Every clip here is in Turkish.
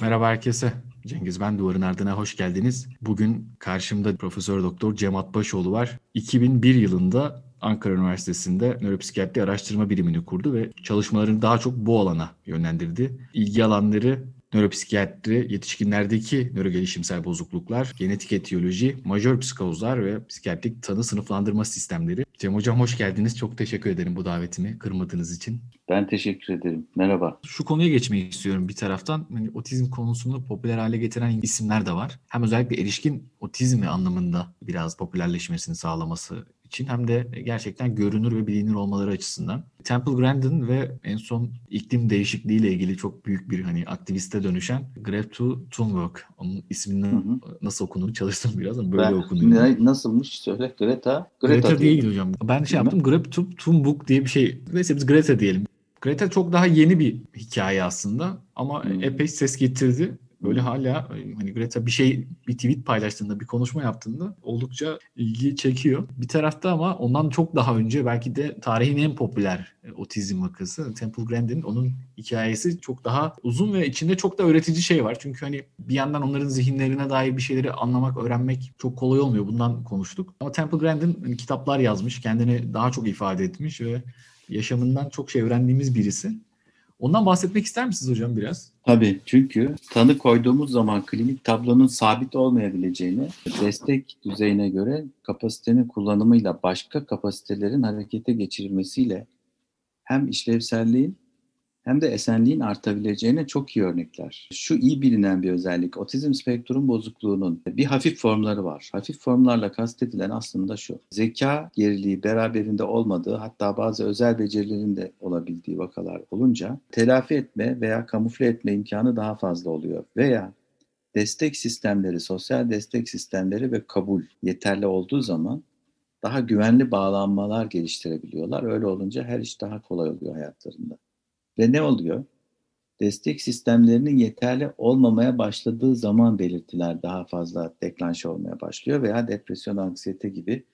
Merhaba herkese. Cengiz ben Duvarın Ardına hoş geldiniz. Bugün karşımda Profesör Doktor Cem Atbaşoğlu var. 2001 yılında Ankara Üniversitesi'nde nöropsikiyatri araştırma birimini kurdu ve çalışmalarını daha çok bu alana yönlendirdi. İlgi alanları nöropsikiyatri, yetişkinlerdeki nörogelişimsel bozukluklar, genetik etiyoloji, majör psikozlar ve psikiyatrik tanı sınıflandırma sistemleri. Cem Hocam hoş geldiniz. Çok teşekkür ederim bu davetimi kırmadığınız için. Ben teşekkür ederim. Merhaba. Şu konuya geçmeyi istiyorum bir taraftan. Yani otizm konusunu popüler hale getiren isimler de var. Hem özellikle erişkin otizmi anlamında biraz popülerleşmesini sağlaması için hem de gerçekten görünür ve bilinir olmaları açısından. Temple Grandin ve en son iklim değişikliği ile ilgili çok büyük bir hani aktiviste dönüşen Greta Thunberg. Onun ismini hı hı. nasıl okunduğunu çalıştım biraz ama böyle ben, okunuyor. Ne, nasılmış söyle Greta. Greta, Greta değil hocam. Ben şey yaptım Greta Thunberg diye bir şey. Neyse biz Greta diyelim. Greta çok daha yeni bir hikaye aslında ama hmm. epey ses getirdi böyle hala hani Greta bir şey bir tweet paylaştığında bir konuşma yaptığında oldukça ilgi çekiyor. Bir tarafta ama ondan çok daha önce belki de tarihin en popüler e, otizm vakası Temple Grandin'in onun hikayesi çok daha uzun ve içinde çok da öğretici şey var. Çünkü hani bir yandan onların zihinlerine dair bir şeyleri anlamak, öğrenmek çok kolay olmuyor. Bundan konuştuk. Ama Temple Grandin hani kitaplar yazmış, kendini daha çok ifade etmiş ve yaşamından çok şey öğrendiğimiz birisi. Ondan bahsetmek ister misiniz hocam biraz? Tabii çünkü tanı koyduğumuz zaman klinik tablonun sabit olmayabileceğini, destek düzeyine göre kapasitenin kullanımıyla başka kapasitelerin harekete geçirilmesiyle hem işlevselliğin hem de esenliğin artabileceğine çok iyi örnekler. Şu iyi bilinen bir özellik, otizm spektrum bozukluğunun bir hafif formları var. Hafif formlarla kastedilen aslında şu, zeka geriliği beraberinde olmadığı hatta bazı özel becerilerin de olabildiği vakalar olunca telafi etme veya kamufle etme imkanı daha fazla oluyor. Veya destek sistemleri, sosyal destek sistemleri ve kabul yeterli olduğu zaman daha güvenli bağlanmalar geliştirebiliyorlar. Öyle olunca her iş daha kolay oluyor hayatlarında. Ve ne oluyor? Destek sistemlerinin yeterli olmamaya başladığı zaman belirtiler daha fazla deklanşe olmaya başlıyor veya depresyon, anksiyete gibi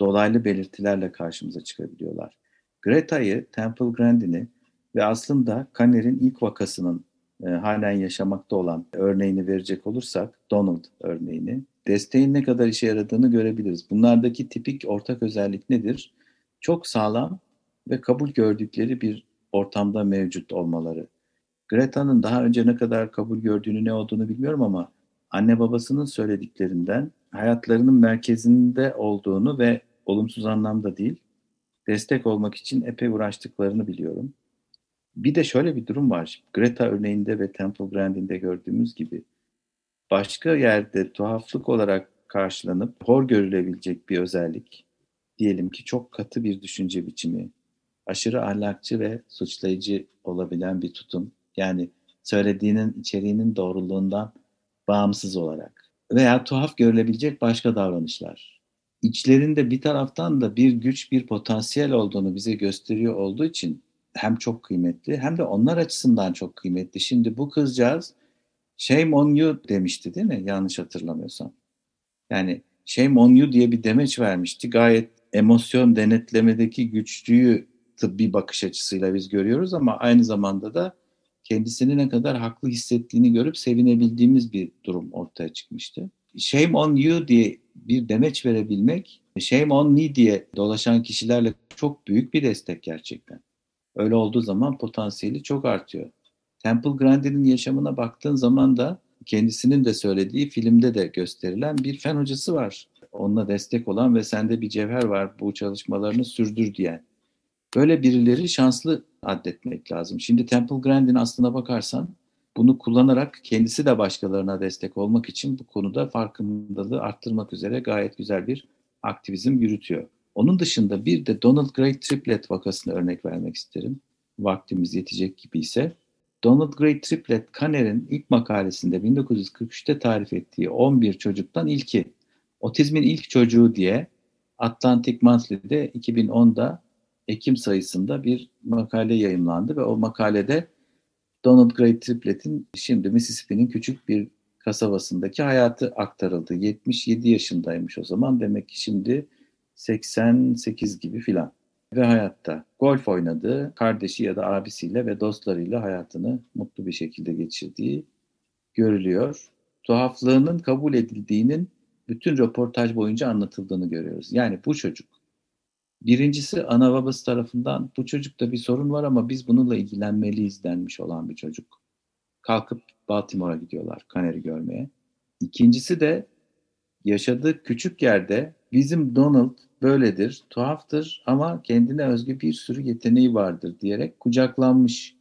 dolaylı belirtilerle karşımıza çıkabiliyorlar. Greta'yı, Temple Grandin'i ve aslında Kanner'in ilk vakasının e, halen yaşamakta olan örneğini verecek olursak, Donald örneğini, desteğin ne kadar işe yaradığını görebiliriz. Bunlardaki tipik ortak özellik nedir? Çok sağlam ve kabul gördükleri bir ortamda mevcut olmaları. Greta'nın daha önce ne kadar kabul gördüğünü ne olduğunu bilmiyorum ama anne babasının söylediklerinden hayatlarının merkezinde olduğunu ve olumsuz anlamda değil, destek olmak için epey uğraştıklarını biliyorum. Bir de şöyle bir durum var. Greta örneğinde ve Temple Grandin'de gördüğümüz gibi başka yerde tuhaflık olarak karşılanıp hor görülebilecek bir özellik, diyelim ki çok katı bir düşünce biçimi, aşırı ahlakçı ve suçlayıcı olabilen bir tutum. Yani söylediğinin içeriğinin doğruluğundan bağımsız olarak veya tuhaf görülebilecek başka davranışlar. İçlerinde bir taraftan da bir güç, bir potansiyel olduğunu bize gösteriyor olduğu için hem çok kıymetli hem de onlar açısından çok kıymetli. Şimdi bu kızcağız shame on you demişti değil mi? Yanlış hatırlamıyorsam. Yani shame on you diye bir demeç vermişti. Gayet emosyon denetlemedeki güçlüğü tıbbi bakış açısıyla biz görüyoruz ama aynı zamanda da kendisini ne kadar haklı hissettiğini görüp sevinebildiğimiz bir durum ortaya çıkmıştı. Shame on you diye bir demeç verebilmek, shame on me diye dolaşan kişilerle çok büyük bir destek gerçekten. Öyle olduğu zaman potansiyeli çok artıyor. Temple Grandin'in yaşamına baktığın zaman da kendisinin de söylediği filmde de gösterilen bir fen hocası var. Onunla destek olan ve sende bir cevher var bu çalışmalarını sürdür diyen. Böyle birileri şanslı addetmek lazım. Şimdi Temple Grandin aslına bakarsan bunu kullanarak kendisi de başkalarına destek olmak için bu konuda farkındalığı arttırmak üzere gayet güzel bir aktivizm yürütüyor. Onun dışında bir de Donald Gray Triplet vakasını örnek vermek isterim. Vaktimiz yetecek gibi ise. Donald Gray Triplet, Kanner'in ilk makalesinde 1943'te tarif ettiği 11 çocuktan ilki. Otizmin ilk çocuğu diye Atlantic Monthly'de 2010'da Ekim sayısında bir makale yayımlandı ve o makalede Donald Gray Triplet'in şimdi Mississippi'nin küçük bir kasabasındaki hayatı aktarıldı. 77 yaşındaymış o zaman. Demek ki şimdi 88 gibi filan. ve hayatta. Golf oynadığı, kardeşi ya da abisiyle ve dostlarıyla hayatını mutlu bir şekilde geçirdiği görülüyor. Tuhaflığının kabul edildiğinin bütün röportaj boyunca anlatıldığını görüyoruz. Yani bu çocuk Birincisi ana babası tarafından bu çocukta bir sorun var ama biz bununla ilgilenmeliyiz denmiş olan bir çocuk. Kalkıp Baltimore'a gidiyorlar Kaner'i görmeye. İkincisi de yaşadığı küçük yerde bizim Donald böyledir, tuhaftır ama kendine özgü bir sürü yeteneği vardır diyerek kucaklanmış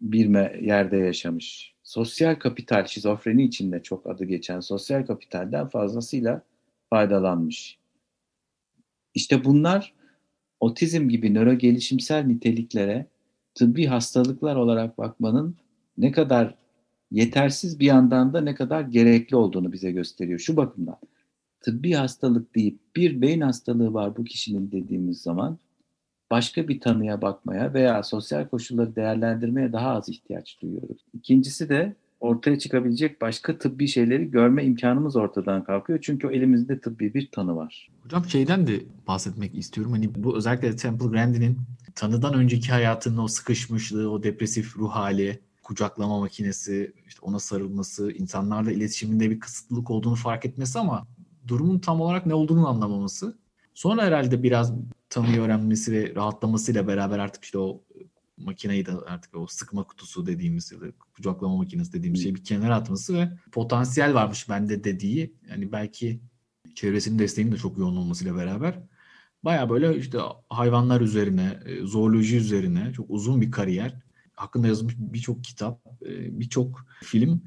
bir yerde yaşamış. Sosyal kapital, şizofreni içinde çok adı geçen sosyal kapitalden fazlasıyla faydalanmış. İşte bunlar otizm gibi nöro gelişimsel niteliklere tıbbi hastalıklar olarak bakmanın ne kadar yetersiz bir yandan da ne kadar gerekli olduğunu bize gösteriyor. Şu bakımdan tıbbi hastalık deyip bir beyin hastalığı var bu kişinin dediğimiz zaman başka bir tanıya bakmaya veya sosyal koşulları değerlendirmeye daha az ihtiyaç duyuyoruz. İkincisi de ortaya çıkabilecek başka tıbbi şeyleri görme imkanımız ortadan kalkıyor. Çünkü elimizde tıbbi bir tanı var. Hocam şeyden de bahsetmek istiyorum. Hani bu özellikle Temple Grandin'in tanıdan önceki hayatının o sıkışmışlığı, o depresif ruh hali, kucaklama makinesi, işte ona sarılması, insanlarla iletişiminde bir kısıtlılık olduğunu fark etmesi ama durumun tam olarak ne olduğunu anlamaması. Sonra herhalde biraz tanıyı öğrenmesi ve rahatlamasıyla beraber artık işte o makineyi de artık o sıkma kutusu dediğimiz ya da kucaklama makinesi dediğimiz şeyi bir kenara atması ve potansiyel varmış bende dediği yani belki çevresinin desteğinin de çok yoğun olmasıyla beraber baya böyle işte hayvanlar üzerine, e, zooloji üzerine çok uzun bir kariyer. Hakkında yazılmış birçok kitap, e, birçok film.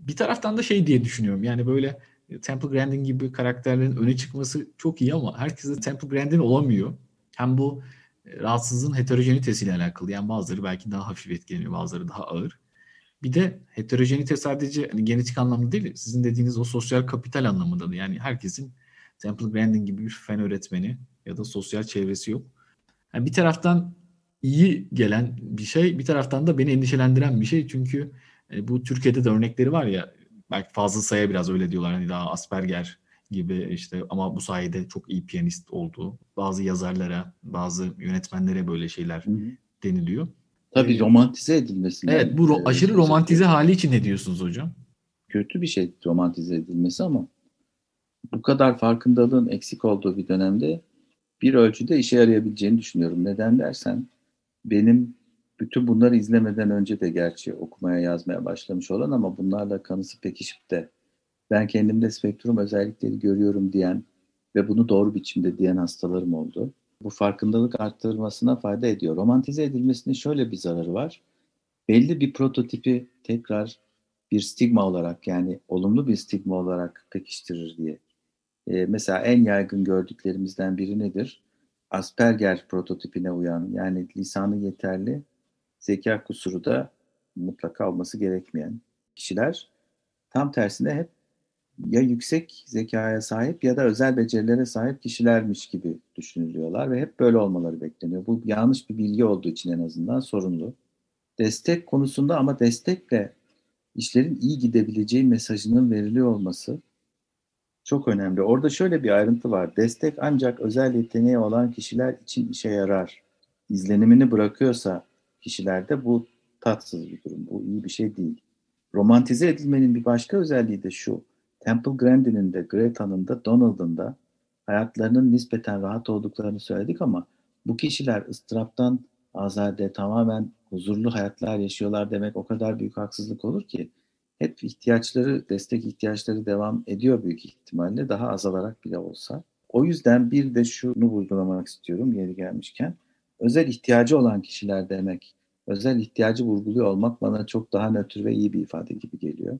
Bir taraftan da şey diye düşünüyorum. Yani böyle Temple Grandin gibi karakterlerin öne çıkması çok iyi ama herkes de Temple Grandin olamıyor. Hem bu rahatsızlığın heterojenitesiyle alakalı. Yani bazıları belki daha hafif etkileniyor, bazıları daha ağır. Bir de heterojenite sadece hani genetik anlamda değil, sizin dediğiniz o sosyal kapital anlamında da. Yani herkesin Temple Grandin gibi bir fen öğretmeni ya da sosyal çevresi yok. Yani bir taraftan iyi gelen bir şey, bir taraftan da beni endişelendiren bir şey. Çünkü e, bu Türkiye'de de örnekleri var ya, belki fazla saya biraz öyle diyorlar. Hani daha Asperger gibi işte ama bu sayede çok iyi piyanist oldu. Bazı yazarlara, bazı yönetmenlere böyle şeyler Hı-hı. deniliyor. Tabii ee, romantize edilmesi. Evet bu ro- aşırı romantize hali için ne diyorsunuz hocam? Kötü bir şey romantize edilmesi ama bu kadar farkındalığın eksik olduğu bir dönemde bir ölçüde işe yarayabileceğini düşünüyorum. Neden dersen benim bütün bunları izlemeden önce de gerçi okumaya yazmaya başlamış olan ama bunlarla kanısı pekişip de ben kendimde spektrum özellikleri görüyorum diyen ve bunu doğru biçimde diyen hastalarım oldu. Bu farkındalık arttırmasına fayda ediyor. Romantize edilmesinin şöyle bir zararı var. Belli bir prototipi tekrar bir stigma olarak yani olumlu bir stigma olarak pekiştirir diye. Ee, mesela en yaygın gördüklerimizden biri nedir? Asperger prototipine uyan yani lisanı yeterli, zeka kusuru da mutlaka olması gerekmeyen kişiler tam tersine hep ya yüksek zekaya sahip ya da özel becerilere sahip kişilermiş gibi düşünülüyorlar ve hep böyle olmaları bekleniyor. Bu yanlış bir bilgi olduğu için en azından sorunlu. Destek konusunda ama destekle işlerin iyi gidebileceği mesajının veriliyor olması çok önemli. Orada şöyle bir ayrıntı var. Destek ancak özel yeteneği olan kişiler için işe yarar. İzlenimini bırakıyorsa kişilerde bu tatsız bir durum. Bu iyi bir şey değil. Romantize edilmenin bir başka özelliği de şu Temple Grandin'in de Greta'nın da Donald'ın da hayatlarının nispeten rahat olduklarını söyledik ama bu kişiler ıstıraptan azade, tamamen huzurlu hayatlar yaşıyorlar demek o kadar büyük haksızlık olur ki hep ihtiyaçları, destek ihtiyaçları devam ediyor büyük ihtimalle daha azalarak bile olsa. O yüzden bir de şunu vurgulamak istiyorum yeri gelmişken. Özel ihtiyacı olan kişiler demek, özel ihtiyacı vurguluyor olmak bana çok daha nötr ve iyi bir ifade gibi geliyor.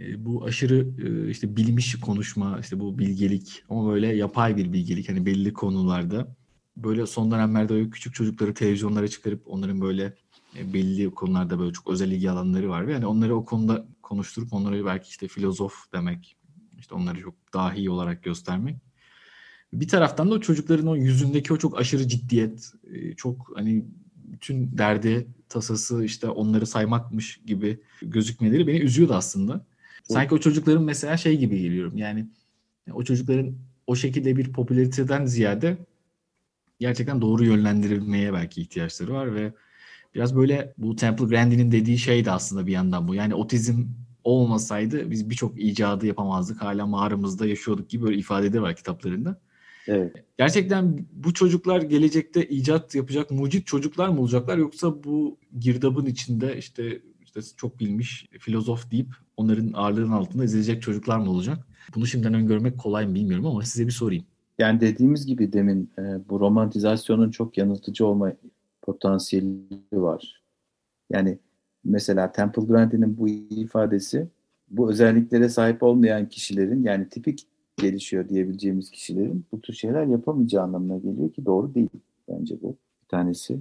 E, bu aşırı e, işte bilmiş konuşma, işte bu bilgelik ama böyle yapay bir bilgelik hani belli konularda. Böyle son dönemlerde böyle küçük çocukları televizyonlara çıkarıp onların böyle e, belli konularda böyle çok özel ilgi alanları var ve yani onları o konuda konuşturup onları belki işte filozof demek, işte onları çok dahi olarak göstermek. Bir taraftan da o çocukların o yüzündeki o çok aşırı ciddiyet, çok hani bütün derdi, tasası işte onları saymakmış gibi gözükmeleri beni üzüyordu aslında. Sanki o çocukların mesela şey gibi geliyorum. Yani o çocukların o şekilde bir popülariteden ziyade gerçekten doğru yönlendirilmeye belki ihtiyaçları var ve biraz böyle bu Temple Grandin'in dediği şey de aslında bir yandan bu. Yani otizm olmasaydı biz birçok icadı yapamazdık. Hala mağaramızda yaşıyorduk gibi böyle ifadeleri var kitaplarında. Evet. Gerçekten bu çocuklar gelecekte icat yapacak mucit çocuklar mı olacaklar yoksa bu girdabın içinde işte işte çok bilmiş filozof deyip onların ağırlığının altında ezilecek çocuklar mı olacak? Bunu şimdiden öngörmek kolay mı bilmiyorum ama size bir sorayım. Yani dediğimiz gibi demin e, bu romantizasyonun çok yanıltıcı olma potansiyeli var. Yani mesela Temple Grandin'in bu ifadesi bu özelliklere sahip olmayan kişilerin yani tipik gelişiyor diyebileceğimiz kişilerin bu tür şeyler yapamayacağı anlamına geliyor ki doğru değil bence bu bir tanesi.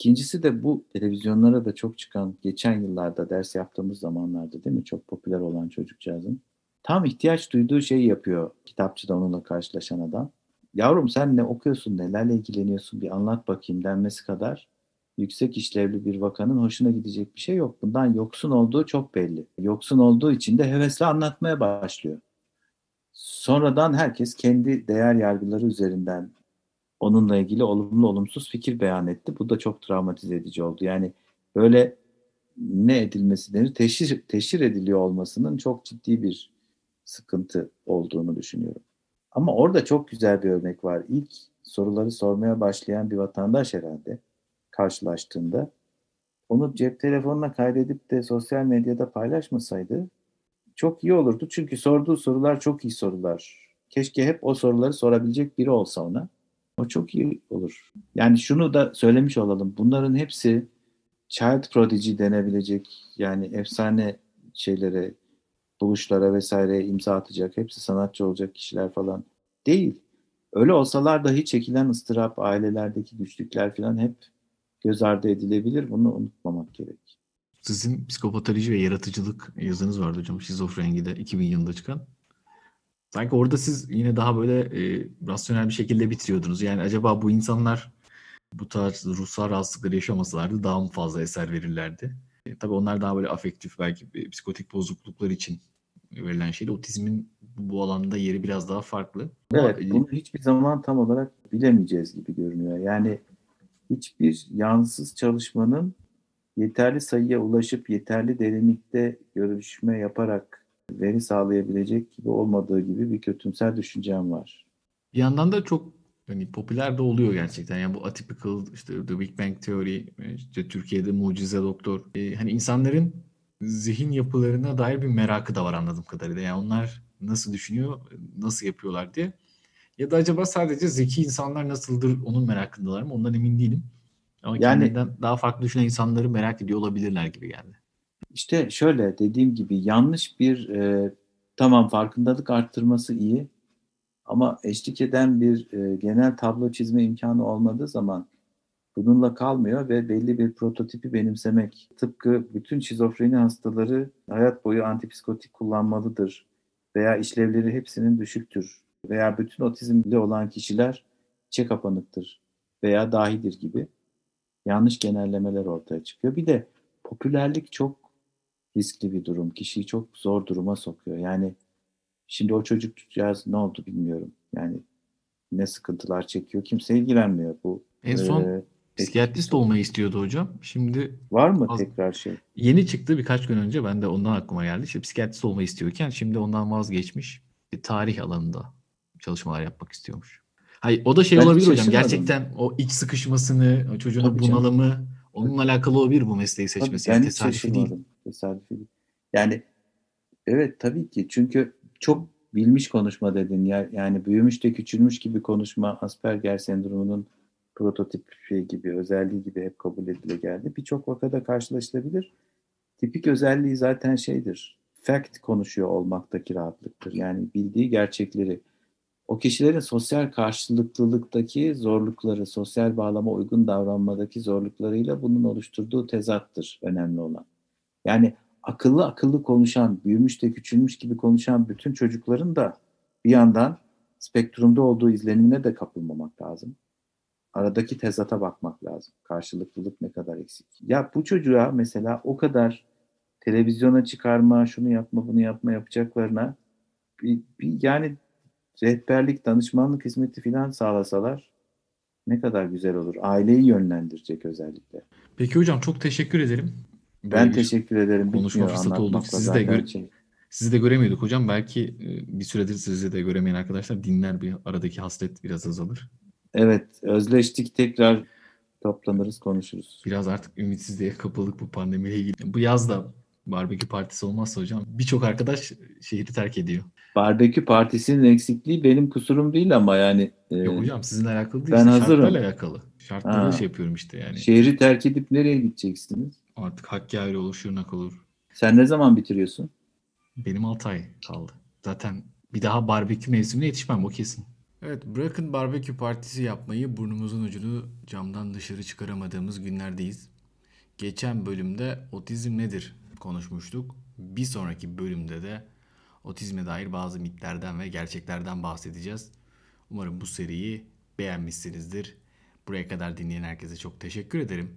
İkincisi de bu televizyonlara da çok çıkan geçen yıllarda ders yaptığımız zamanlarda değil mi çok popüler olan çocukcağızın tam ihtiyaç duyduğu şeyi yapıyor kitapçıda onunla karşılaşan adam. Yavrum sen ne okuyorsun, nelerle ilgileniyorsun bir anlat bakayım denmesi kadar yüksek işlevli bir vakanın hoşuna gidecek bir şey yok. Bundan yoksun olduğu çok belli. Yoksun olduğu için de hevesle anlatmaya başlıyor. Sonradan herkes kendi değer yargıları üzerinden onunla ilgili olumlu olumsuz fikir beyan etti. Bu da çok travmatize edici oldu. Yani böyle ne edilmesi denir? Teşhir, teşhir ediliyor olmasının çok ciddi bir sıkıntı olduğunu düşünüyorum. Ama orada çok güzel bir örnek var. İlk soruları sormaya başlayan bir vatandaş herhalde karşılaştığında onu cep telefonuna kaydedip de sosyal medyada paylaşmasaydı çok iyi olurdu. Çünkü sorduğu sorular çok iyi sorular. Keşke hep o soruları sorabilecek biri olsa ona. O çok iyi olur. Yani şunu da söylemiş olalım. Bunların hepsi child prodigy denebilecek yani efsane şeylere, buluşlara vesaire imza atacak. Hepsi sanatçı olacak kişiler falan değil. Öyle olsalar dahi çekilen ıstırap, ailelerdeki güçlükler falan hep göz ardı edilebilir. Bunu unutmamak gerek. Sizin psikopatoloji ve yaratıcılık yazınız vardı hocam. Şizofrengi'de 2000 yılında çıkan. Sanki orada siz yine daha böyle e, rasyonel bir şekilde bitiriyordunuz. Yani acaba bu insanlar bu tarz ruhsal rahatsızlıkları yaşamasalardı daha mı fazla eser verirlerdi? E, tabii onlar daha böyle afektif belki e, psikotik bozukluklar için verilen şeydi. Otizmin bu alanda yeri biraz daha farklı. Evet, bunu hiçbir zaman tam olarak bilemeyeceğiz gibi görünüyor. Yani hiçbir yansız çalışmanın yeterli sayıya ulaşıp yeterli derinlikte görüşme yaparak veri sağlayabilecek gibi olmadığı gibi bir kötümser düşüncem var. Bir yandan da çok hani popüler de oluyor gerçekten. Yani bu atypical işte The Big Bang Theory, işte Türkiye'de Mucize Doktor. Ee, hani insanların zihin yapılarına dair bir merakı da var anladığım kadarıyla. Yani onlar nasıl düşünüyor, nasıl yapıyorlar diye. Ya da acaba sadece zeki insanlar nasıldır onun merakındalar mı? Ondan emin değilim. Ama yani, kendinden daha farklı düşünen insanları merak ediyor olabilirler gibi geldi. İşte şöyle dediğim gibi yanlış bir e, tamam farkındalık arttırması iyi ama eşlik eden bir e, genel tablo çizme imkanı olmadığı zaman bununla kalmıyor ve belli bir prototipi benimsemek. Tıpkı bütün şizofreni hastaları hayat boyu antipsikotik kullanmalıdır veya işlevleri hepsinin düşüktür veya bütün otizmli olan kişiler içe kapanıktır veya dahidir gibi yanlış genellemeler ortaya çıkıyor. Bir de popülerlik çok riskli bir durum. Kişiyi çok zor duruma sokuyor. Yani şimdi o çocukcağız ne oldu bilmiyorum. Yani ne sıkıntılar çekiyor kimse ilgilenmiyor. Bu en son e, psikiyatrist olmayı istiyordu hocam. Şimdi var mı az, tekrar şey? Yeni çıktı birkaç gün önce. Ben de ondan aklıma geldi. İşte psikiyatrist olmayı istiyorken şimdi ondan vazgeçmiş. Bir tarih alanında çalışmalar yapmak istiyormuş. Hayır o da şey ben olabilir hocam. Gerçekten o iç sıkışmasını, o çocuğun Tabii bunalımı canım. onunla alakalı olabilir bu mesleği seçmesi. Tabii, ben yani tesadüfi değil. Tesadüfi. Yani evet tabii ki çünkü çok bilmiş konuşma dedin ya yani büyümüş de küçülmüş gibi konuşma Asperger sendromunun prototipi gibi özelliği gibi hep kabul edile geldi. Birçok vakada karşılaşılabilir. Tipik özelliği zaten şeydir. Fact konuşuyor olmaktaki rahatlıktır. Yani bildiği gerçekleri o kişilerin sosyal karşılıklılıktaki zorlukları, sosyal bağlama uygun davranmadaki zorluklarıyla bunun oluşturduğu tezattır önemli olan. Yani akıllı akıllı konuşan, büyümüş de küçülmüş gibi konuşan bütün çocukların da bir yandan spektrumda olduğu izlenimine de kapılmamak lazım. Aradaki tezata bakmak lazım. Karşılıklılık ne kadar eksik. Ya bu çocuğa mesela o kadar televizyona çıkarma, şunu yapma, bunu yapma yapacaklarına bir, bir yani rehberlik, danışmanlık hizmeti filan sağlasalar ne kadar güzel olur. Aileyi yönlendirecek özellikle. Peki hocam çok teşekkür ederim. Ben teşekkür ederim. konuşma Bitmiyor, fırsatı olduk. anlatmakla Sizi de gör- şey. Sizi de göremiyorduk hocam. Belki e, bir süredir sizi de göremeyen arkadaşlar dinler bir aradaki hasret biraz azalır. Evet, özleştik tekrar toplanırız, konuşuruz. Biraz artık ümitsizliğe kapıldık bu pandemiyle ilgili. Bu yaz da barbekü partisi olmazsa hocam birçok arkadaş şehri terk ediyor. Barbekü partisinin eksikliği benim kusurum değil ama yani e, Yok hocam sizinle alakalı değil. ben işte hazırım. Şartlarla alakalı. Şartlarla Ha. şey yapıyorum işte yani. şehri terk edip nereye gideceksiniz? Artık Hakkari olur, Şırnak olur. Sen ne zaman bitiriyorsun? Benim 6 ay kaldı. Zaten bir daha barbekü mevsimine yetişmem o kesin. Evet bırakın barbekü partisi yapmayı burnumuzun ucunu camdan dışarı çıkaramadığımız günlerdeyiz. Geçen bölümde otizm nedir konuşmuştuk. Bir sonraki bölümde de otizme dair bazı mitlerden ve gerçeklerden bahsedeceğiz. Umarım bu seriyi beğenmişsinizdir. Buraya kadar dinleyen herkese çok teşekkür ederim.